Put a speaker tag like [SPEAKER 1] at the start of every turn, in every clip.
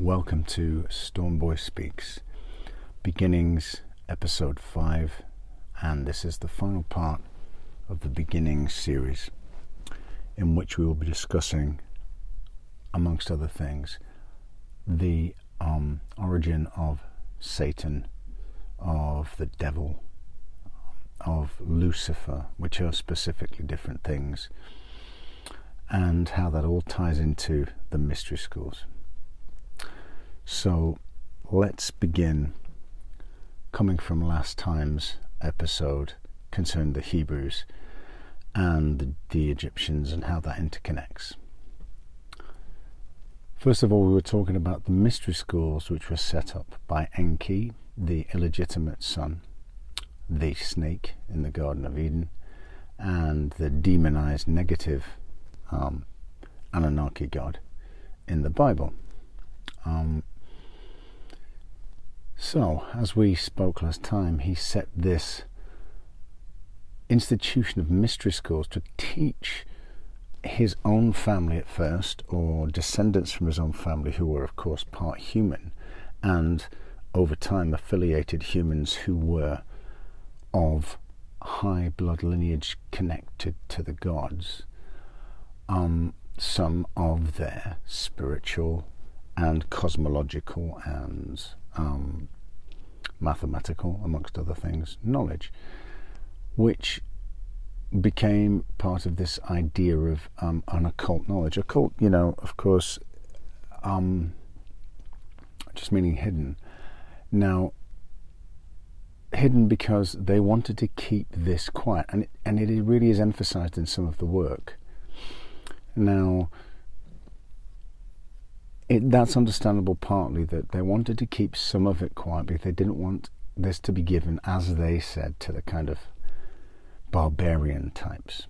[SPEAKER 1] Welcome to Stormboy Speaks, Beginnings, Episode 5, and this is the final part of the Beginnings series, in which we will be discussing, amongst other things, the um, origin of Satan, of the devil, of Lucifer, which are specifically different things, and how that all ties into the mystery schools. So let's begin coming from last time's episode concerning the Hebrews and the, the, Egyptians and how that interconnects. First of all, we were talking about the mystery schools which were set up by Enki, the illegitimate son, the snake in the Garden of Eden, and the demonized negative um, Anunnaki god in the Bible. Um, so, as we spoke last time, he set this institution of mystery schools to teach his own family at first, or descendants from his own family who were, of course, part human, and over time affiliated humans who were of high blood lineage connected to the gods, um, some of their spiritual and cosmological and um, mathematical, amongst other things, knowledge, which became part of this idea of um, an occult knowledge. Occult, you know, of course, um, just meaning hidden. Now, hidden because they wanted to keep this quiet, and it, and it really is emphasized in some of the work. Now, it, that's understandable partly that they wanted to keep some of it quiet because they didn't want this to be given, as they said, to the kind of barbarian types.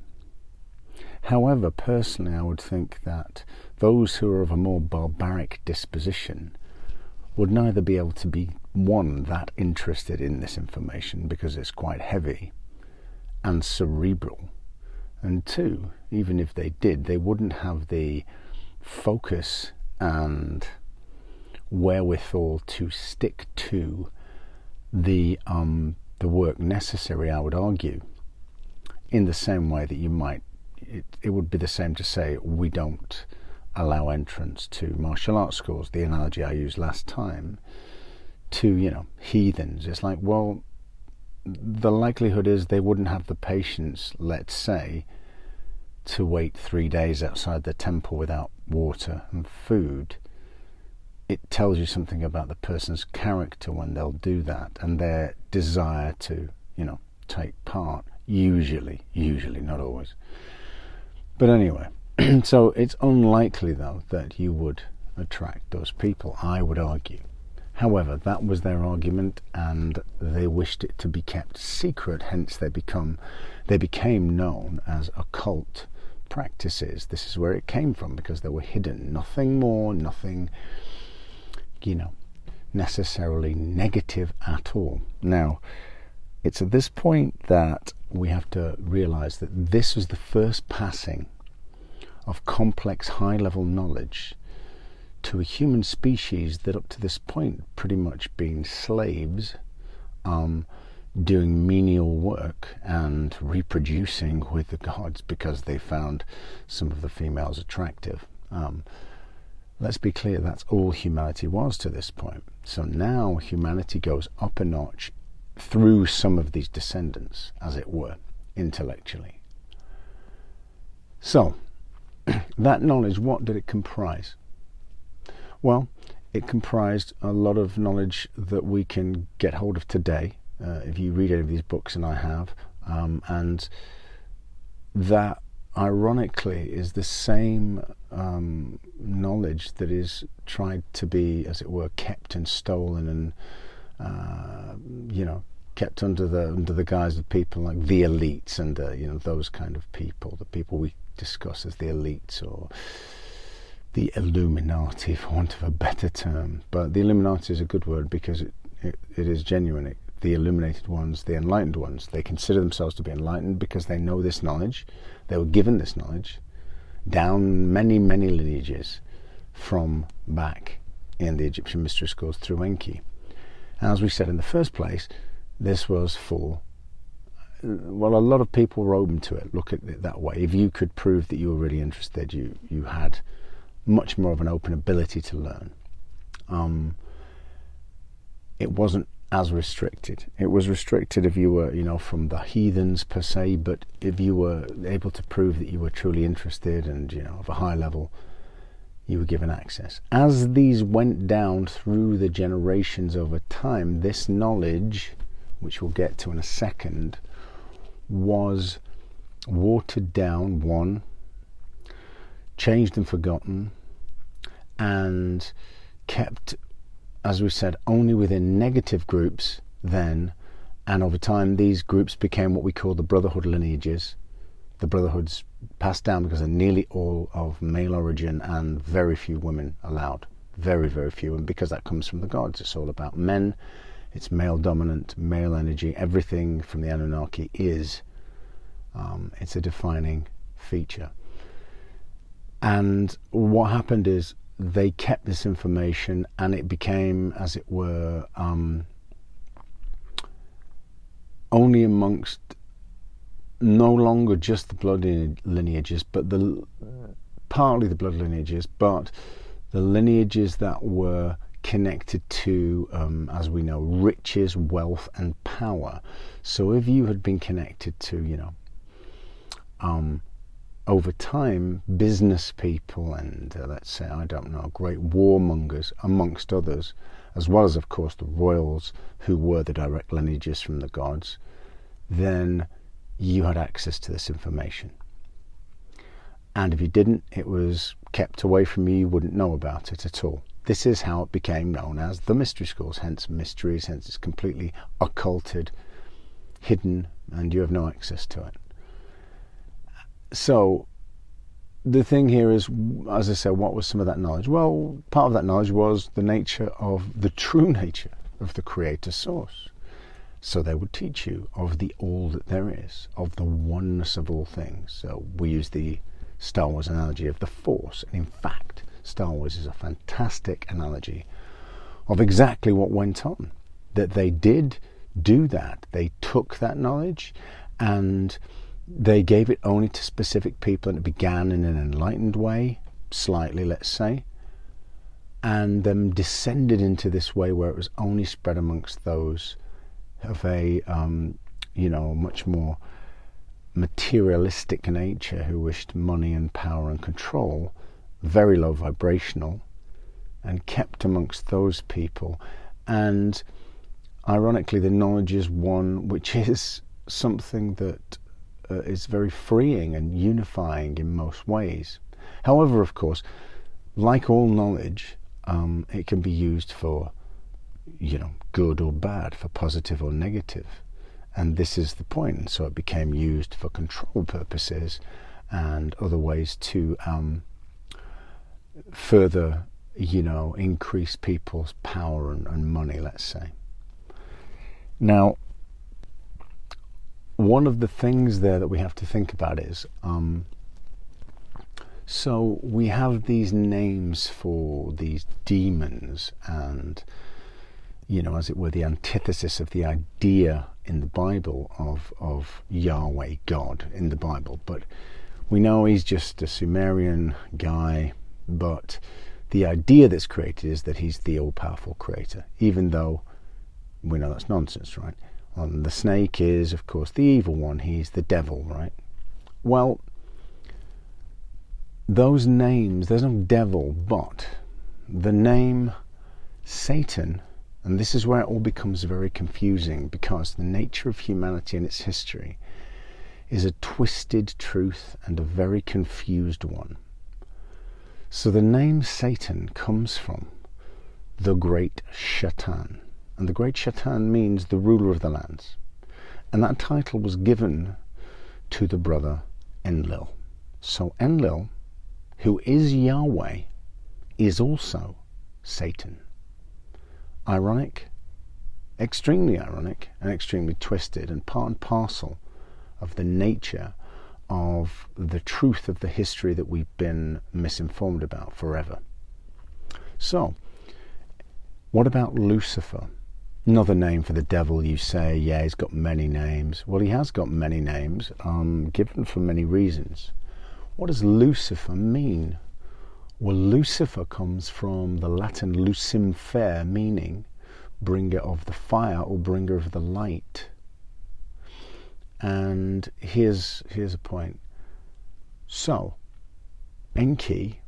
[SPEAKER 1] However, personally, I would think that those who are of a more barbaric disposition would neither be able to be, one, that interested in this information because it's quite heavy and cerebral, and two, even if they did, they wouldn't have the focus and wherewithal to stick to the um, the work necessary, I would argue, in the same way that you might, it, it would be the same to say we don't allow entrance to martial arts schools. The analogy I used last time to you know heathens. It's like well, the likelihood is they wouldn't have the patience, let's say, to wait three days outside the temple without water and food, it tells you something about the person's character when they'll do that and their desire to, you know, take part. Usually, usually, not always. But anyway, so it's unlikely though that you would attract those people, I would argue. However, that was their argument, and they wished it to be kept secret. Hence, they become they became known as occult practices. This is where it came from because they were hidden. Nothing more, nothing, you know, necessarily negative at all. Now, it's at this point that we have to realize that this was the first passing of complex high level knowledge to a human species that up to this point pretty much been slaves um, doing menial work and reproducing with the gods because they found some of the females attractive. Um, let's be clear, that's all humanity was to this point. So now humanity goes up a notch through some of these descendants, as it were, intellectually. So, that knowledge, what did it comprise? Well, it comprised a lot of knowledge that we can get hold of today uh, if you read any of these books, and I have, um, and that ironically is the same um, knowledge that is tried to be, as it were, kept and stolen and uh, you know kept under the under the guise of people like the elites and uh, you know those kind of people, the people we discuss as the elites or the Illuminati, for want of a better term. But the Illuminati is a good word because it, it, it is genuine. It the illuminated ones, the enlightened ones. They consider themselves to be enlightened because they know this knowledge. They were given this knowledge down many, many lineages from back in the Egyptian mystery schools through Enki. As we said in the first place, this was for well, a lot of people were open to it. Look at it that way. If you could prove that you were really interested, you you had much more of an open ability to learn. Um, it wasn't as restricted. It was restricted if you were, you know, from the heathens per se, but if you were able to prove that you were truly interested and, you know, of a high level, you were given access. As these went down through the generations over time, this knowledge, which we'll get to in a second, was watered down, one, changed and forgotten, and kept as we said, only within negative groups then, and over time, these groups became what we call the brotherhood lineages. The brotherhoods passed down because they're nearly all of male origin and very few women allowed. Very, very few. And because that comes from the gods, it's all about men, it's male dominant, male energy. Everything from the Anunnaki is, um, it's a defining feature. And what happened is they kept this information and it became, as it were, um, only amongst no longer just the blood lineages, but the partly the blood lineages, but the lineages that were connected to, um, as we know, riches, wealth, and power. So if you had been connected to, you know, um, over time, business people and uh, let's say, I don't know, great warmongers, amongst others, as well as, of course, the royals who were the direct lineages from the gods, then you had access to this information. And if you didn't, it was kept away from you, you wouldn't know about it at all. This is how it became known as the mystery schools, hence mysteries, hence it's completely occulted, hidden, and you have no access to it so the thing here is, as I said, what was some of that knowledge? Well, part of that knowledge was the nature of the true nature of the Creator Source. So they would teach you of the all that there is, of the oneness of all things. So we use the Star Wars analogy of the Force. And in fact, Star Wars is a fantastic analogy of exactly what went on. That they did do that. They took that knowledge and they gave it only to specific people and it began in an enlightened way, slightly, let's say, and then descended into this way where it was only spread amongst those of a, um, you know, much more materialistic nature who wished money and power and control, very low vibrational, and kept amongst those people. And ironically, the knowledge is one which is something that uh, is very freeing and unifying in most ways. However, of course, like all knowledge, um, it can be used for, you know, good or bad, for positive or negative. And this is the point. So it became used for control purposes and other ways to um, further, you know, increase people's power and, and money, let's say. Now, one of the things there that we have to think about is um, so we have these names for these demons and you know as it were the antithesis of the idea in the bible of of yahweh god in the bible. But we know he's just a sumerian guy but the idea that's created is that he's the all-powerful creator even though we know that's nonsense right and the snake is, of course, the evil one. He's the devil, right? Well, those names, there's no devil, but the name Satan, and this is where it all becomes very confusing because the nature of humanity and its history is a twisted truth and a very confused one. So the name Satan comes from the great Shaitan and the great Shaitan means the ruler of the lands. And that title was given to the brother Enlil. So Enlil, who is Yahweh, is also Satan. Ironic, extremely ironic, and extremely twisted, and part and parcel of the nature of the truth of the history that we've been misinformed about forever. So, What about Lucifer? Another name for the devil, you say, yeah, he's got many names. Well, he has got many names, um, given for many reasons. What does Lucifer mean? Well, Lucifer comes from the Latin lucimfer, meaning bringer of the fire or bringer of the light. And here's, here's a point. So, Enki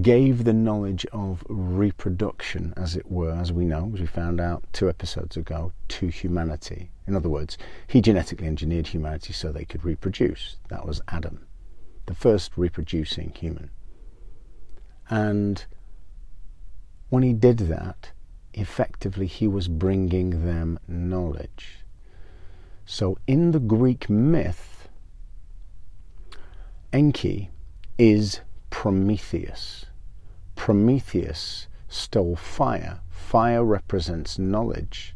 [SPEAKER 1] gave the knowledge of reproduction, as it were, as we know, as we found out two episodes ago, to humanity. In other words, he genetically engineered humanity so they could reproduce. That was Adam, the first reproducing human. And when he did that, effectively he was bringing them knowledge. So in the Greek myth, Enki is Prometheus. Prometheus stole fire. Fire represents knowledge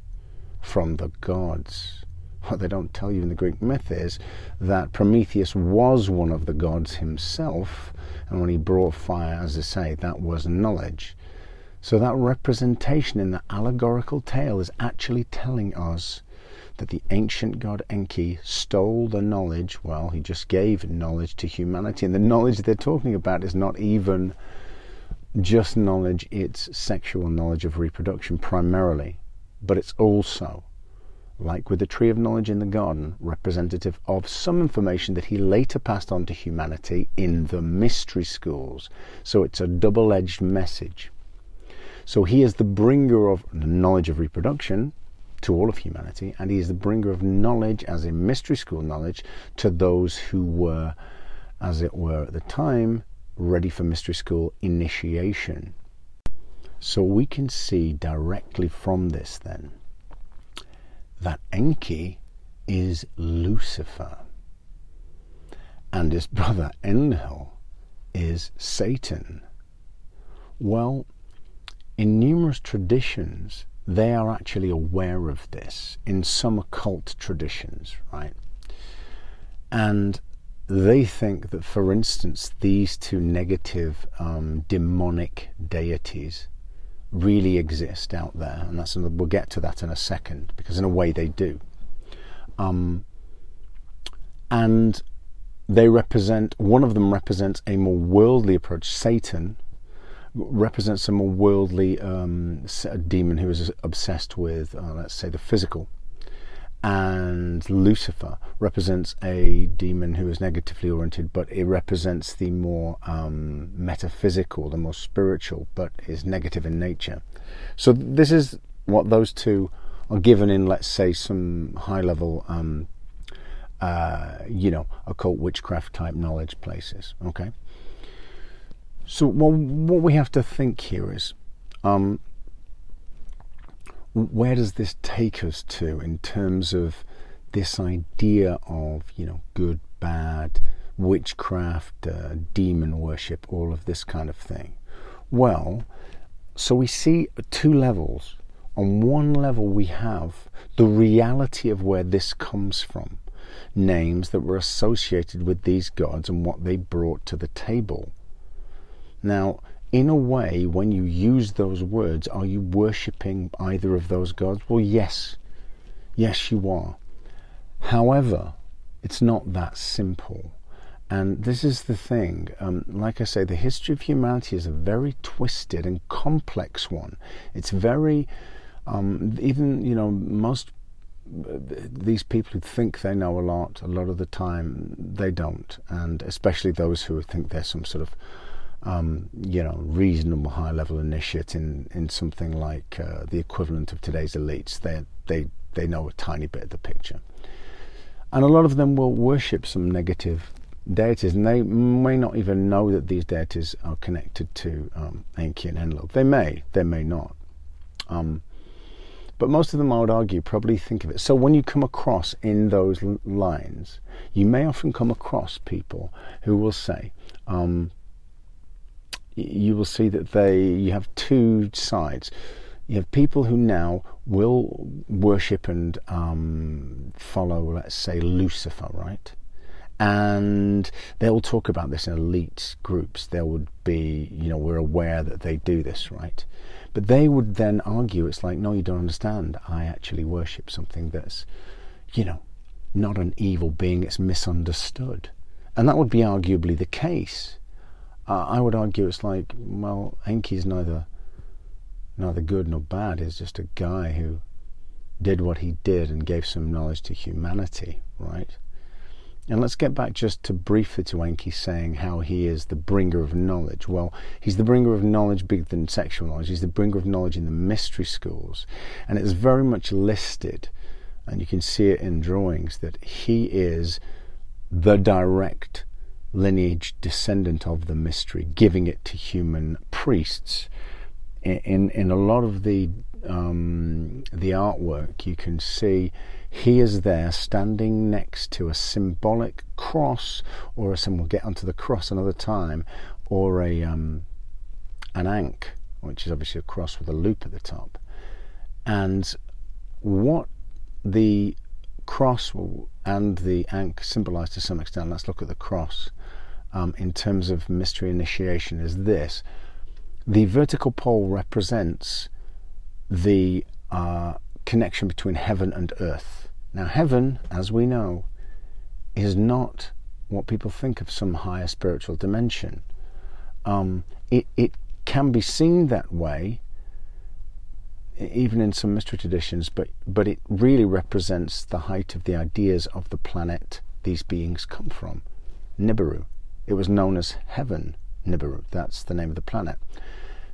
[SPEAKER 1] from the gods. What they don't tell you in the Greek myth is that Prometheus was one of the gods himself, and when he brought fire, as they say, that was knowledge. So that representation in the allegorical tale is actually telling us that the ancient god Enki stole the knowledge, well, he just gave knowledge to humanity. And the knowledge they're talking about is not even just knowledge, it's sexual knowledge of reproduction primarily. But it's also, like with the tree of knowledge in the garden, representative of some information that he later passed on to humanity in the mystery schools. So it's a double edged message. So he is the bringer of knowledge of reproduction, to all of humanity, and he is the bringer of knowledge, as in mystery school knowledge, to those who were, as it were at the time, ready for mystery school initiation. So we can see directly from this then that Enki is Lucifer and his brother Enlil is Satan. Well, in numerous traditions, they are actually aware of this in some occult traditions, right? And they think that, for instance, these two negative um, demonic deities really exist out there, and that's we'll get to that in a second because, in a way, they do. Um, and they represent one of them represents a more worldly approach, Satan, represents a more worldly um, demon who is obsessed with, uh, let's say, the physical. And Lucifer represents a demon who is negatively oriented, but it represents the more um, metaphysical, the more spiritual, but is negative in nature. So this is what those two are given in, let's say, some high-level, um, uh, you know, occult witchcraft type knowledge places. Okay. So, well, what we have to think here is um, where does this take us to in terms of this idea of, you know, good, bad, witchcraft, uh, demon worship, all of this kind of thing? Well, so we see two levels. On one level, we have the reality of where this comes from, names that were associated with these gods and what they brought to the table. Now, in a way, when you use those words, are you worshipping either of those gods? Well, yes. Yes, you are. However, it's not that simple. And this is the thing. Um, like I say, the history of humanity is a very twisted and complex one. It's very, um, even, you know, most these people who think they know a lot, a lot of the time they don't. And especially those who think they're some sort of um, you know, reasonable high level initiate in, in something like uh, the equivalent of today's elites. They, they, they know a tiny bit of the picture. And a lot of them will worship some negative deities, and they may not even know that these deities are connected to um, Enki and Enlil. They may, they may not. Um, but most of them, I would argue, probably think of it. So when you come across in those lines, you may often come across people who will say, um, you will see that they you have two sides. You have people who now will worship and um, follow, let's say, Lucifer, right? and they'll talk about this in elite groups. There would be, you know, we're aware that they do this, right? But they would then argue it's like, no, you don't understand. I actually worship something that's, you know, not an evil being, it's misunderstood. And that would be arguably the case. Uh, I would argue it's like, well, Enki's neither neither good nor bad. He's just a guy who did what he did and gave some knowledge to humanity, right? And let's get back just to briefly to Enki saying how he is the bringer of knowledge. Well, he's the bringer of knowledge bigger than sexual knowledge. He's the bringer of knowledge in the mystery schools. And it's very much listed, and you can see it in drawings, that he is the direct lineage descendant of the mystery, giving it to human priests. In, in, a lot of the um, the artwork, you can see he is there standing next to a symbolic cross or a symbol. We'll get onto the cross another time, or a um, an ankh, which is obviously a cross with a loop at the top. And what the cross and the ankh symbolize to some extent, let's look at the cross um, in terms of mystery initiation, is this. The vertical pole represents the uh, connection between heaven and earth now, heaven, as we know, is not what people think of some higher spiritual dimension. Um, it, it can be seen that way, even in some mystery traditions, but, but it really represents the height of the ideas of the planet these beings come from, Nibiru. It was known as Heaven Nibiru, that's the name of the planet.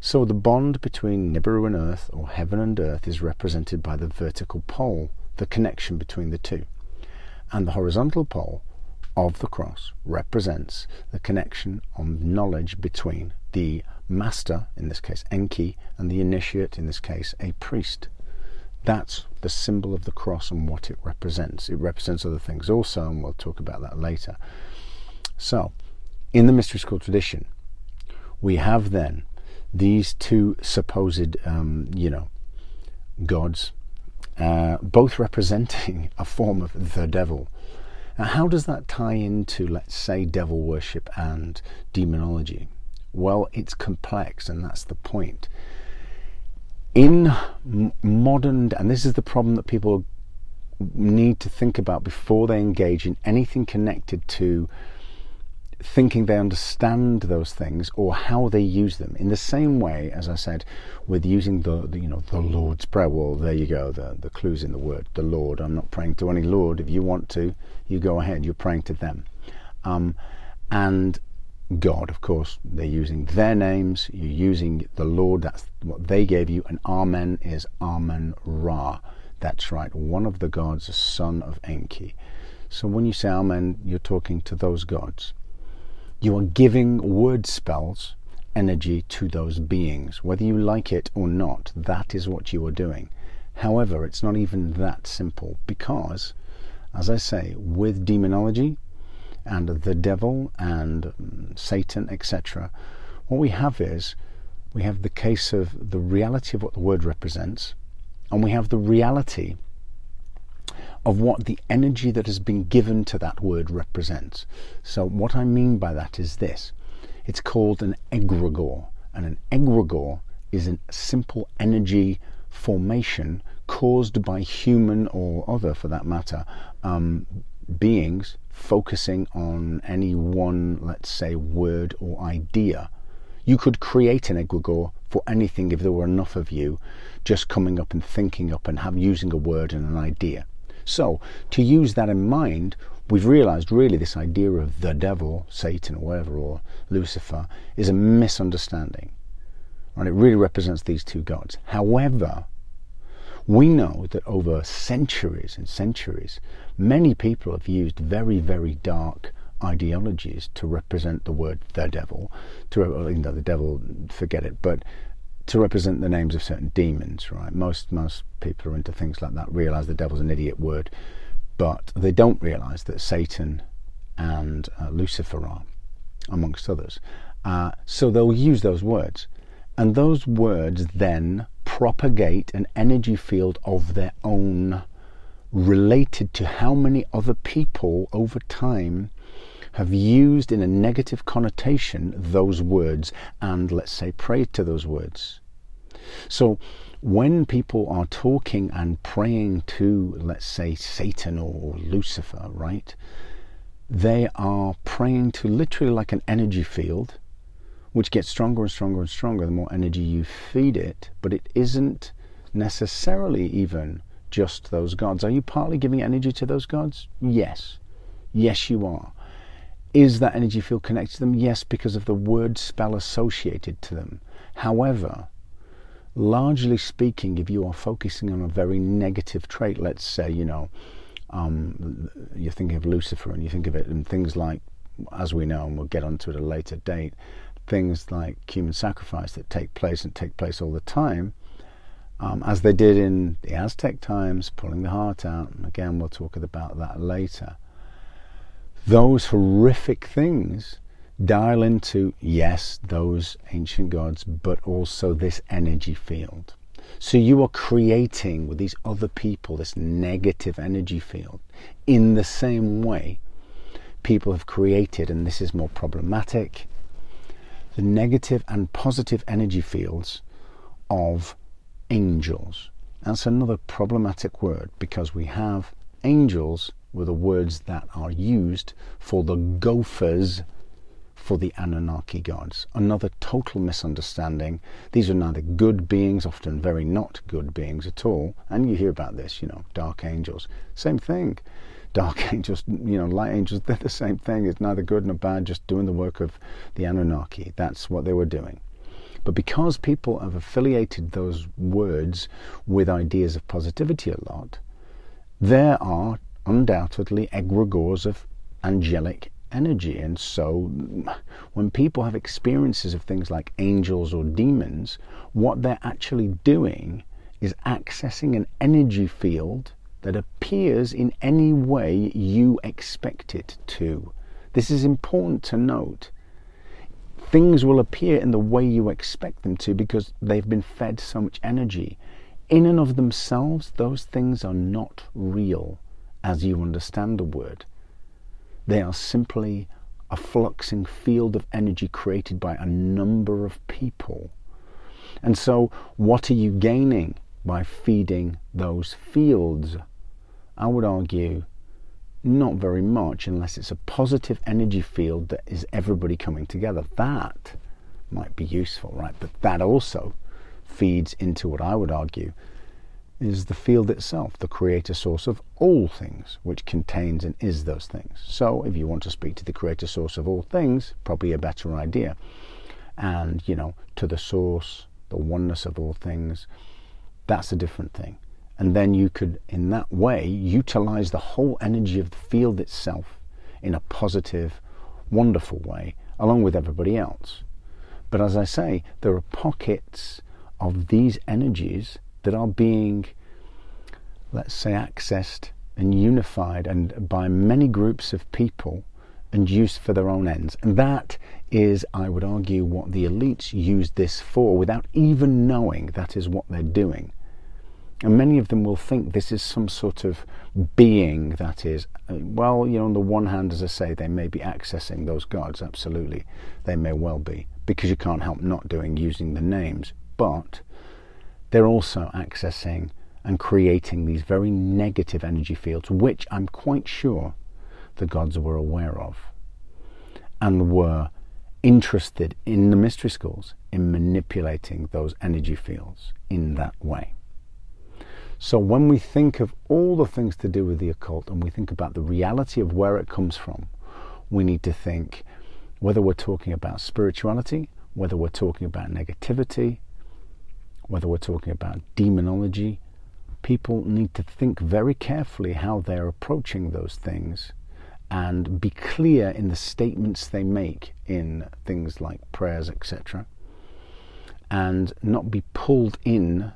[SPEAKER 1] So the bond between Nibiru and Earth, or Heaven and Earth, is represented by the vertical pole the connection between the two. And the horizontal pole of the cross represents the connection on knowledge between the master, in this case Enki, and the initiate, in this case a priest. That's the symbol of the cross and what it represents. It represents other things also, and we'll talk about that later. So, in the mystery school tradition, we have then these two supposed, um, you know, gods, uh, both representing a form of the devil. Now, how does that tie into, let's say, devil worship and demonology? Well, it's complex, and that's the point. In modern, and this is the problem that people need to think about before they engage in anything connected to thinking they understand those things or how they use them. In the same way, as I said, with using the, the, you know the Lord's prayer. Well, there you go. The the clues in the word, the Lord. I'm not praying to any Lord. If you want to, you go ahead. You're praying to them, um, and God, of course, they're using their names. You're using the Lord. That's what they gave you. And Amen is Amen Ra. That's right. One of the gods, a son of Enki. So when you say Amen, you're talking to those gods. You are giving word spells energy to those beings. Whether you like it or not, that is what you are doing. However, it's not even that simple because, as I say, with demonology and the devil and um, Satan, etc., what we have is we have the case of the reality of what the word represents, and we have the reality of what the energy that has been given to that word represents. So, what I mean by that is this it's called an egregore, and an egregore is a simple energy formation caused by human or other, for that matter, um, beings focusing on any one, let's say, word or idea. You could create an egregore for anything if there were enough of you just coming up and thinking up and have using a word and an idea. So, to use that in mind, we've realized really this idea of the devil, Satan, or whatever, or Lucifer, is a misunderstanding. And it really represents these two gods. However, we know that over centuries and centuries, many people have used very, very dark ideologies to represent the word the devil. To you know, the devil, forget it, but to represent the names of certain demons, right? Most most people are into things like that. Realize the devil's an idiot word, but they don't realize that Satan and uh, Lucifer are, amongst others. Uh, so they'll use those words, and those words then propagate an energy field of their own, related to how many other people over time have used in a negative connotation those words and, let's say, prayed to those words. So when people are talking and praying to, let's say, Satan or Lucifer, right, they are praying to literally like an energy field, which gets stronger and stronger and stronger the more energy you feed it, but it isn't necessarily even just those gods. Are you partly giving energy to those gods? Yes. Yes, you are. Is that energy field connected to them? Yes, because of the word spell associated to them. However, largely speaking, if you are focusing on a very negative trait, let's say, you know, um, you're thinking of Lucifer and you think of it in things like, as we know, and we'll get onto it at a later date, things like human sacrifice that take place and take place all the time, um, as they did in the Aztec times, pulling the heart out. And again, we'll talk about that later. Those horrific things dial into, yes, those ancient gods, but also this energy field. So you are creating with these other people this negative energy field in the same way people have created, and this is more problematic, the negative and positive energy fields of angels. That's another problematic word because we have angels were the words that are used for the gophers for the Anunnaki gods. Another total misunderstanding. These are neither good beings, often very not good beings at all. And you hear about this, you know, dark angels. Same thing. Dark angels, you know, light angels, they're the same thing. It's neither good nor bad, just doing the work of the Anunnaki. That's what they were doing. But because people have affiliated those words with ideas of positivity a lot, there are undoubtedly egregores of angelic energy. And so, when people have experiences of things like angels or demons, what they're actually doing is accessing an energy field that appears in any way you expect it to. This is important to note. Things will appear in the way you expect them to because they've been fed so much energy. In and of themselves, those things are not real as you understand the word. They are simply a fluxing field of energy created by a number of people. And so, what are you gaining by feeding those fields? I would argue not very much unless it's a positive energy field that is everybody coming together. That might be useful, right? But that also feeds into what I would argue is the field itself, the creator source of all things, which contains and is those things. So, if you want to speak to the creator source of all things, probably a better idea. And, you know, to the source, the oneness of all things, that's a different thing. And then you could, in that way, utilize the whole energy of the field itself in a positive, wonderful way, along with everybody else. But as I say, there are pockets of these energies that are being, let's say, accessed and unified and by many groups of people and used for their own ends. And that is, I would argue, what the elites use this for without even knowing that is what they're doing. And many of them will think this is some sort of being that is, uh, well, you know, on the one hand, as I say, they may be accessing those gods, absolutely. They may well be, because you can't help not doing using the names. But they're also accessing and creating these very negative energy fields, which I'm quite sure the gods were aware of and were interested in the mystery schools in manipulating those energy fields in that way. So when we think of all the things to do with the occult and we think about the reality of where it comes from, we need to think whether we're talking about spirituality, whether we're talking about negativity, whether we're talking about demonology, people need to think very carefully how they're approaching those things and be clear in the statements they make in things like prayers, etc., and not be pulled in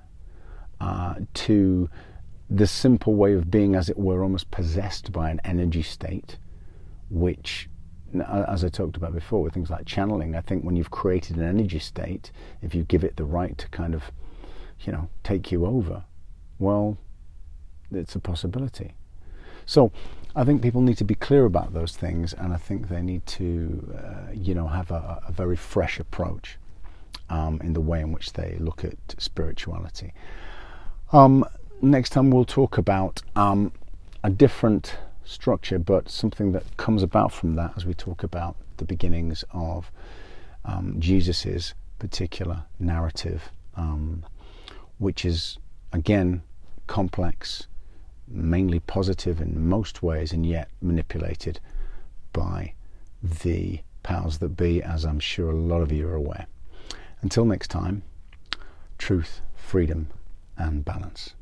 [SPEAKER 1] uh, to the simple way of being, as it were, almost possessed by an energy state, which as I talked about before with things like channeling, I think when you've created an energy state, if you give it the right to kind of you know, take you over, well, it's a possibility. So I think people need to be clear about those things, and I think they need to, uh, you know, have a, a very fresh approach um, in the way in which they look at spirituality. Um, next time we'll talk about um, a different structure, but something that comes about from that as we talk about the beginnings of um, Jesus's particular narrative, um, which is again complex, mainly positive in most ways, and yet manipulated by the powers that be, as I'm sure a lot of you are aware. Until next time, truth, freedom, and balance.